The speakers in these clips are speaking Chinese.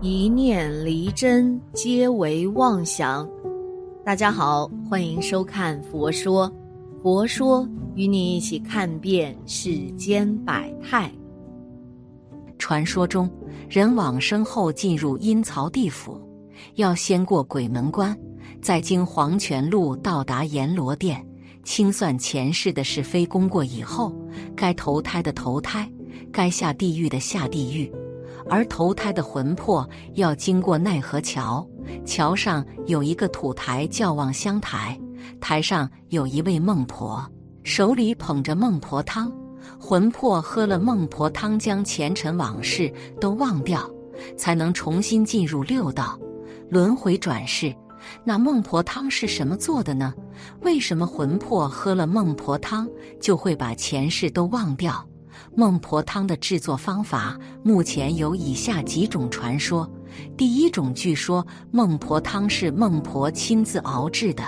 一念离真，皆为妄想。大家好，欢迎收看《佛说》，佛说与你一起看遍世间百态。传说中，人往生后进入阴曹地府，要先过鬼门关，再经黄泉路到达阎罗殿，清算前世的是非功过以后，该投胎的投胎，该下地狱的下地狱。而投胎的魂魄要经过奈何桥，桥上有一个土台叫望乡台，台上有一位孟婆，手里捧着孟婆汤，魂魄喝了孟婆汤，将前尘往事都忘掉，才能重新进入六道轮回转世。那孟婆汤是什么做的呢？为什么魂魄喝了孟婆汤就会把前世都忘掉？孟婆汤的制作方法目前有以下几种传说。第一种，据说孟婆汤是孟婆亲自熬制的。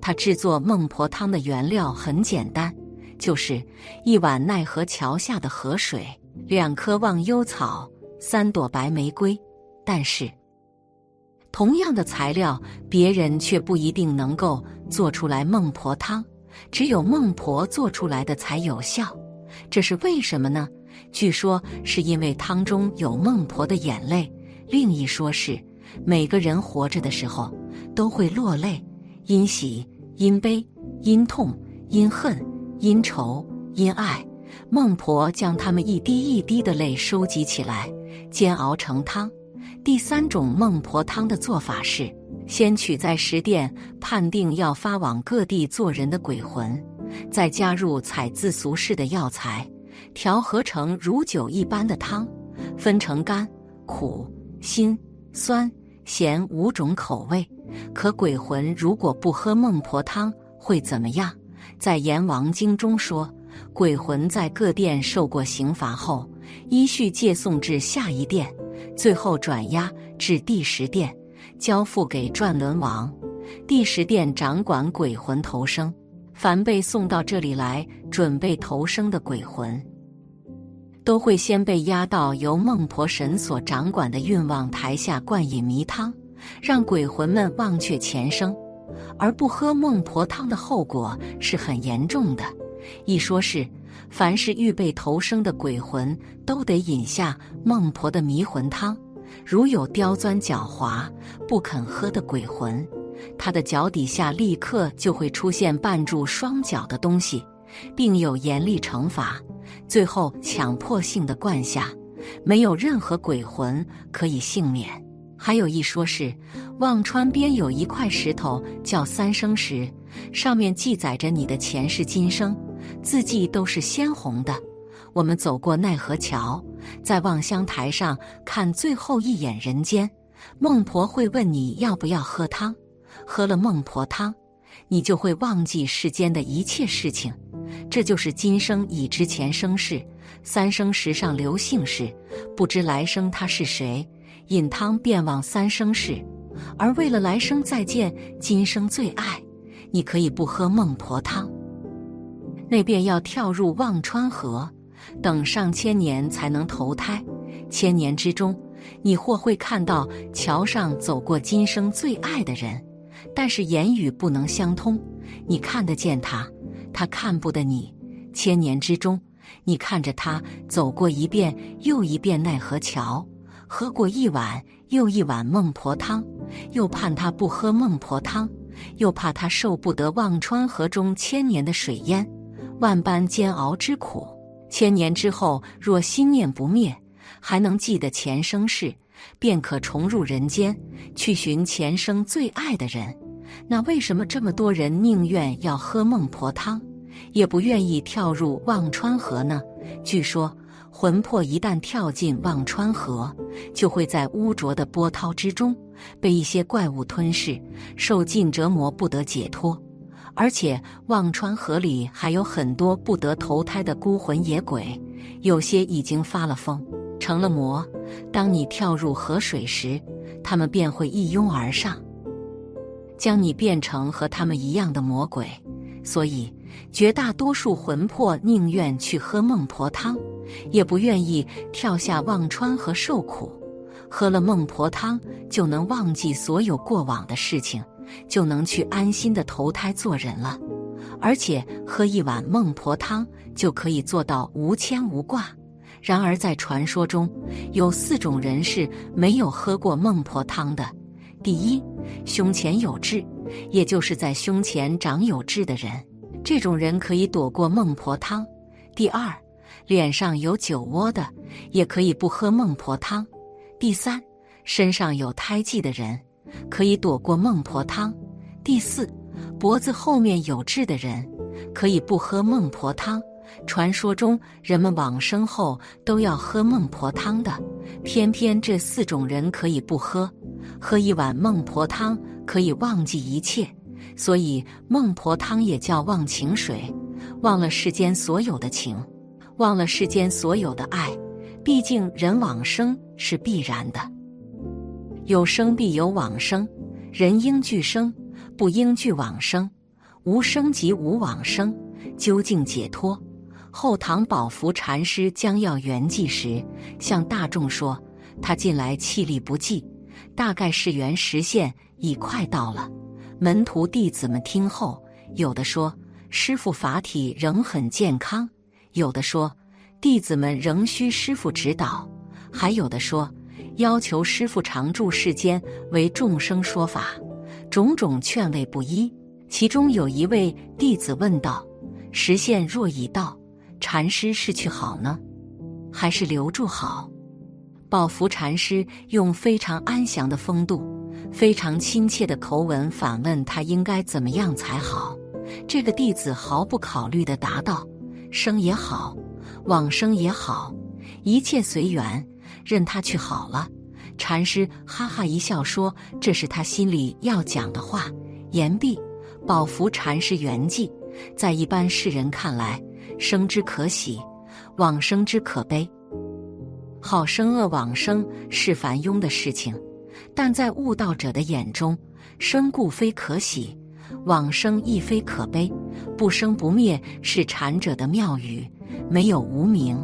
她制作孟婆汤的原料很简单，就是一碗奈何桥下的河水，两颗忘忧草，三朵白玫瑰。但是，同样的材料，别人却不一定能够做出来孟婆汤，只有孟婆做出来的才有效。这是为什么呢？据说是因为汤中有孟婆的眼泪。另一说是，每个人活着的时候都会落泪，因喜、因悲、因痛、因恨、因愁、因爱。孟婆将他们一滴一滴的泪收集起来，煎熬成汤。第三种孟婆汤的做法是，先取在十殿判定要发往各地做人的鬼魂。再加入采自俗世的药材，调和成如酒一般的汤，分成甘、苦、辛、酸、咸五种口味。可鬼魂如果不喝孟婆汤会怎么样？在《阎王经》中说，鬼魂在各殿受过刑罚后，依序借送至下一殿，最后转押至第十殿，交付给转轮王。第十殿掌管鬼魂投生。凡被送到这里来准备投生的鬼魂，都会先被押到由孟婆神所掌管的运旺台下灌饮迷汤，让鬼魂们忘却前生。而不喝孟婆汤的后果是很严重的。一说是，凡是预备投生的鬼魂都得饮下孟婆的迷魂汤。如有刁钻狡猾不肯喝的鬼魂，他的脚底下立刻就会出现绊住双脚的东西，并有严厉惩罚，最后强迫性的灌下，没有任何鬼魂可以幸免。还有一说是，忘川边有一块石头叫三生石，上面记载着你的前世今生，字迹都是鲜红的。我们走过奈何桥，在望乡台上看最后一眼人间，孟婆会问你要不要喝汤。喝了孟婆汤，你就会忘记世间的一切事情。这就是今生已知前生事，三生石上留姓氏，不知来生他是谁。饮汤便忘三生事，而为了来生再见今生最爱，你可以不喝孟婆汤，那便要跳入忘川河，等上千年才能投胎。千年之中，你或会看到桥上走过今生最爱的人。但是言语不能相通，你看得见他，他看不得你。千年之中，你看着他走过一遍又一遍奈何桥，喝过一碗又一碗孟婆汤，又盼他不喝孟婆汤，又怕他受不得忘川河中千年的水淹，万般煎熬之苦。千年之后，若心念不灭，还能记得前生事。便可重入人间，去寻前生最爱的人。那为什么这么多人宁愿要喝孟婆汤，也不愿意跳入忘川河呢？据说，魂魄一旦跳进忘川河，就会在污浊的波涛之中被一些怪物吞噬，受尽折磨，不得解脱。而且，忘川河里还有很多不得投胎的孤魂野鬼，有些已经发了疯。成了魔，当你跳入河水时，他们便会一拥而上，将你变成和他们一样的魔鬼。所以，绝大多数魂魄宁愿去喝孟婆汤，也不愿意跳下忘川河受苦。喝了孟婆汤就能忘记所有过往的事情，就能去安心的投胎做人了。而且喝一碗孟婆汤就可以做到无牵无挂。然而在传说中，有四种人是没有喝过孟婆汤的：第一，胸前有痣，也就是在胸前长有痣的人，这种人可以躲过孟婆汤；第二，脸上有酒窝的，也可以不喝孟婆汤；第三，身上有胎记的人，可以躲过孟婆汤；第四，脖子后面有痣的人，可以不喝孟婆汤。传说中，人们往生后都要喝孟婆汤的，偏偏这四种人可以不喝。喝一碗孟婆汤可以忘记一切，所以孟婆汤也叫忘情水，忘了世间所有的情。忘了世间所有的爱，毕竟人往生是必然的，有生必有往生，人应俱生，不应俱往生，无生即无往生，究竟解脱。后唐宝福禅师将要圆寂时，向大众说：“他近来气力不济，大概是圆实现已快到了。”门徒弟子们听后，有的说：“师傅法体仍很健康。”有的说，弟子们仍需师傅指导；还有的说，要求师傅常住世间为众生说法。种种劝慰不一。其中有一位弟子问道：“时限若已到，禅师是去好呢，还是留住好？”宝福禅师用非常安详的风度、非常亲切的口吻反问他应该怎么样才好。这个弟子毫不考虑的答道。生也好，往生也好，一切随缘，任他去好了。禅师哈哈一笑说：“这是他心里要讲的话。”言毕，宝福禅师圆寂。在一般世人看来，生之可喜，往生之可悲。好生恶往生是凡庸的事情，但在悟道者的眼中，生故非可喜。往生亦非可悲，不生不灭是禅者的妙语。没有无名，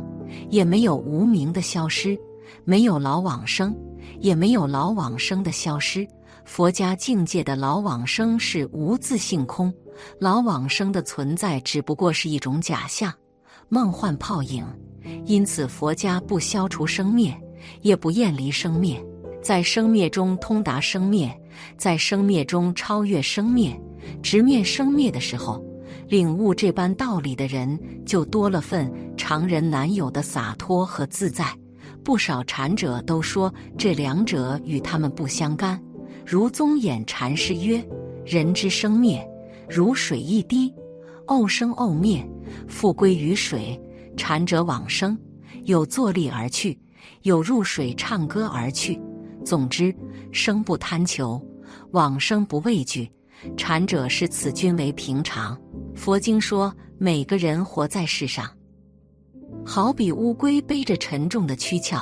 也没有无名的消失；没有老往生，也没有老往生的消失。佛家境界的老往生是无自性空，老往生的存在只不过是一种假象、梦幻泡影。因此，佛家不消除生灭，也不厌离生灭，在生灭中通达生灭，在生灭中超越生灭。直面生灭的时候，领悟这般道理的人就多了份常人难有的洒脱和自在。不少禅者都说这两者与他们不相干。如宗衍禅师曰：“人之生灭，如水一滴，偶生偶灭，复归于水。禅者往生，有坐立而去，有入水唱歌而去。总之，生不贪求，往生不畏惧。”禅者视此均为平常。佛经说，每个人活在世上，好比乌龟背着沉重的躯壳，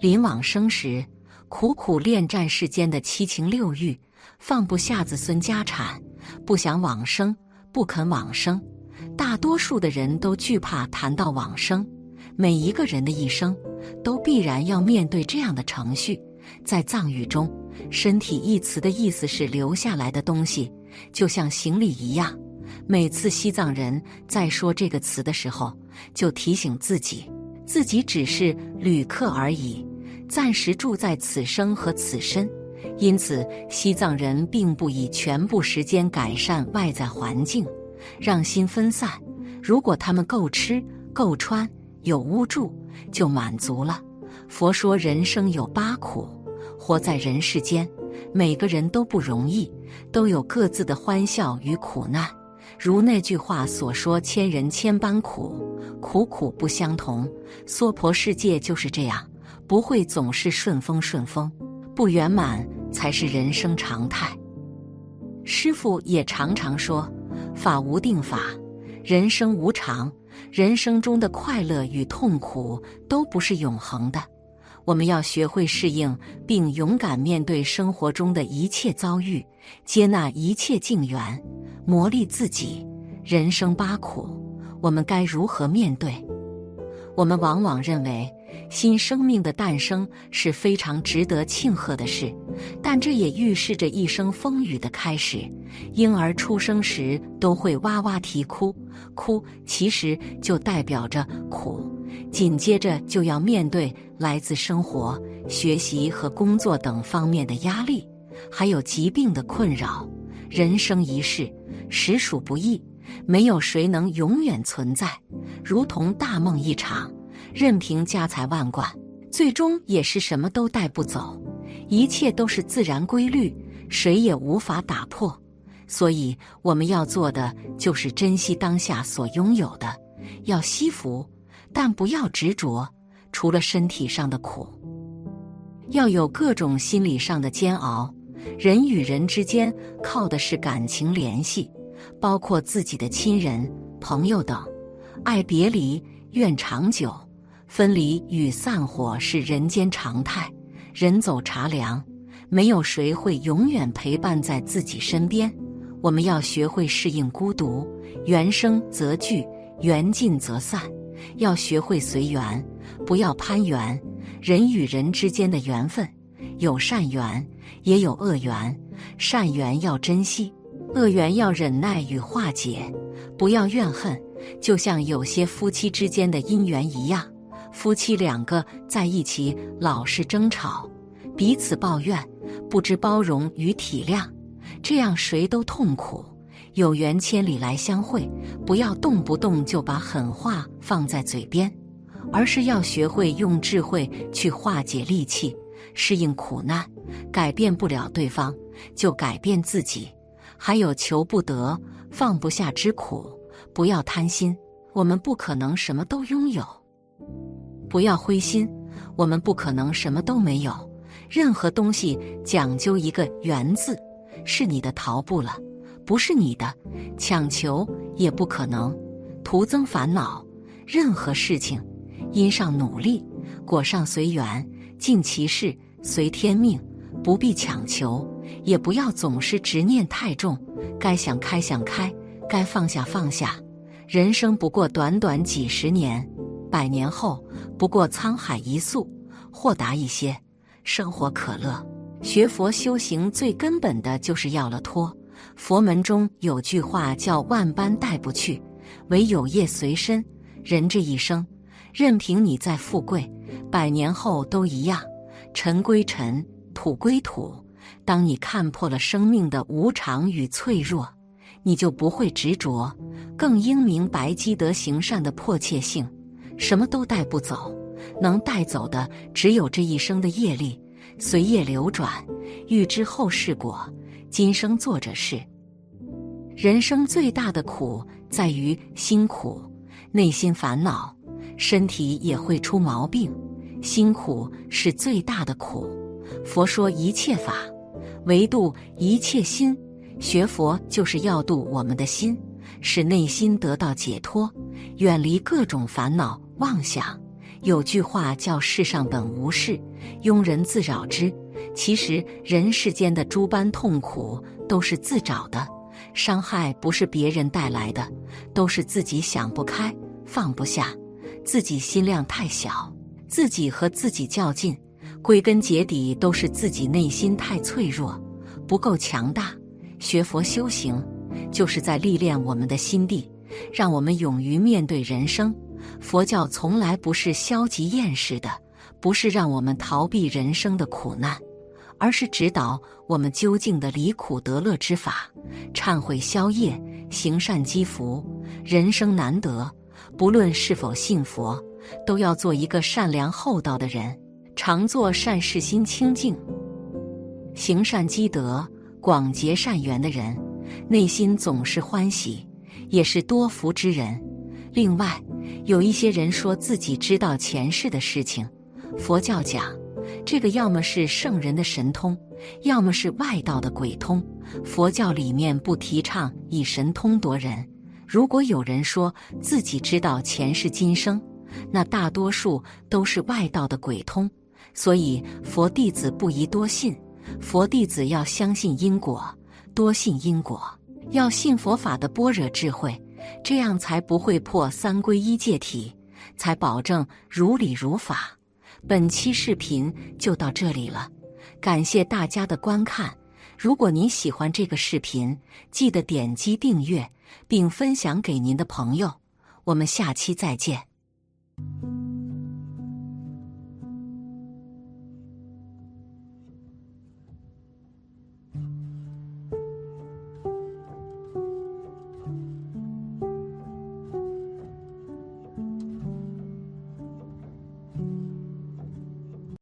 临往生时，苦苦恋战世间的七情六欲，放不下子孙家产，不想往生，不肯往生。大多数的人都惧怕谈到往生。每一个人的一生，都必然要面对这样的程序。在藏语中，“身体”一词的意思是留下来的东西，就像行李一样。每次西藏人在说这个词的时候，就提醒自己，自己只是旅客而已，暂时住在此生和此身。因此，西藏人并不以全部时间改善外在环境，让心分散。如果他们够吃、够穿、有屋住，就满足了。佛说人生有八苦。活在人世间，每个人都不容易，都有各自的欢笑与苦难。如那句话所说：“千人千般苦，苦苦不相同。”娑婆世界就是这样，不会总是顺风顺风，不圆满才是人生常态。师傅也常常说：“法无定法，人生无常，人生中的快乐与痛苦都不是永恒的。”我们要学会适应，并勇敢面对生活中的一切遭遇，接纳一切境缘，磨砺自己。人生八苦，我们该如何面对？我们往往认为新生命的诞生是非常值得庆贺的事，但这也预示着一生风雨的开始。婴儿出生时都会哇哇啼哭，哭其实就代表着苦，紧接着就要面对来自生活、学习和工作等方面的压力，还有疾病的困扰。人生一世，实属不易，没有谁能永远存在，如同大梦一场。任凭家财万贯，最终也是什么都带不走。一切都是自然规律，谁也无法打破。所以，我们要做的就是珍惜当下所拥有的，要惜福，但不要执着。除了身体上的苦，要有各种心理上的煎熬。人与人之间靠的是感情联系，包括自己的亲人、朋友等。爱别离，愿长久。分离与散伙是人间常态，人走茶凉，没有谁会永远陪伴在自己身边。我们要学会适应孤独，缘生则聚，缘尽则散。要学会随缘，不要攀缘。人与人之间的缘分，有善缘，也有恶缘。善缘要珍惜，恶缘要忍耐与化解。不要怨恨，就像有些夫妻之间的姻缘一样。夫妻两个在一起老是争吵，彼此抱怨，不知包容与体谅，这样谁都痛苦。有缘千里来相会，不要动不动就把狠话放在嘴边，而是要学会用智慧去化解戾气，适应苦难。改变不了对方，就改变自己。还有求不得、放不下之苦，不要贪心。我们不可能什么都拥有。不要灰心，我们不可能什么都没有。任何东西讲究一个“缘”字，是你的逃不了，不是你的强求也不可能，徒增烦恼。任何事情，因上努力，果上随缘，尽其事，随天命，不必强求，也不要总是执念太重。该想开想开，该放下放下。人生不过短短几十年。百年后不过沧海一粟，豁达一些，生活可乐。学佛修行最根本的就是要了脱。佛门中有句话叫“万般带不去，唯有业随身”。人这一生，任凭你再富贵，百年后都一样，尘归尘，土归土。当你看破了生命的无常与脆弱，你就不会执着，更应明白积德行善的迫切性。什么都带不走，能带走的只有这一生的业力，随业流转，欲知后世果，今生做者事。人生最大的苦在于辛苦，内心烦恼，身体也会出毛病。辛苦是最大的苦。佛说一切法，唯度一切心。学佛就是要度我们的心，使内心得到解脱，远离各种烦恼。妄想，有句话叫“世上本无事，庸人自扰之”。其实人世间的诸般痛苦都是自找的，伤害不是别人带来的，都是自己想不开、放不下，自己心量太小，自己和自己较劲。归根结底，都是自己内心太脆弱，不够强大。学佛修行，就是在历练我们的心地，让我们勇于面对人生。佛教从来不是消极厌世的，不是让我们逃避人生的苦难，而是指导我们究竟的离苦得乐之法。忏悔消业，行善积福。人生难得，不论是否信佛，都要做一个善良厚道的人，常做善事，心清净，行善积德，广结善缘的人，内心总是欢喜，也是多福之人。另外。有一些人说自己知道前世的事情，佛教讲，这个要么是圣人的神通，要么是外道的鬼通。佛教里面不提倡以神通夺人。如果有人说自己知道前世今生，那大多数都是外道的鬼通。所以佛弟子不宜多信，佛弟子要相信因果，多信因果，要信佛法的般若智慧。这样才不会破三皈依戒体，才保证如理如法。本期视频就到这里了，感谢大家的观看。如果您喜欢这个视频，记得点击订阅并分享给您的朋友。我们下期再见。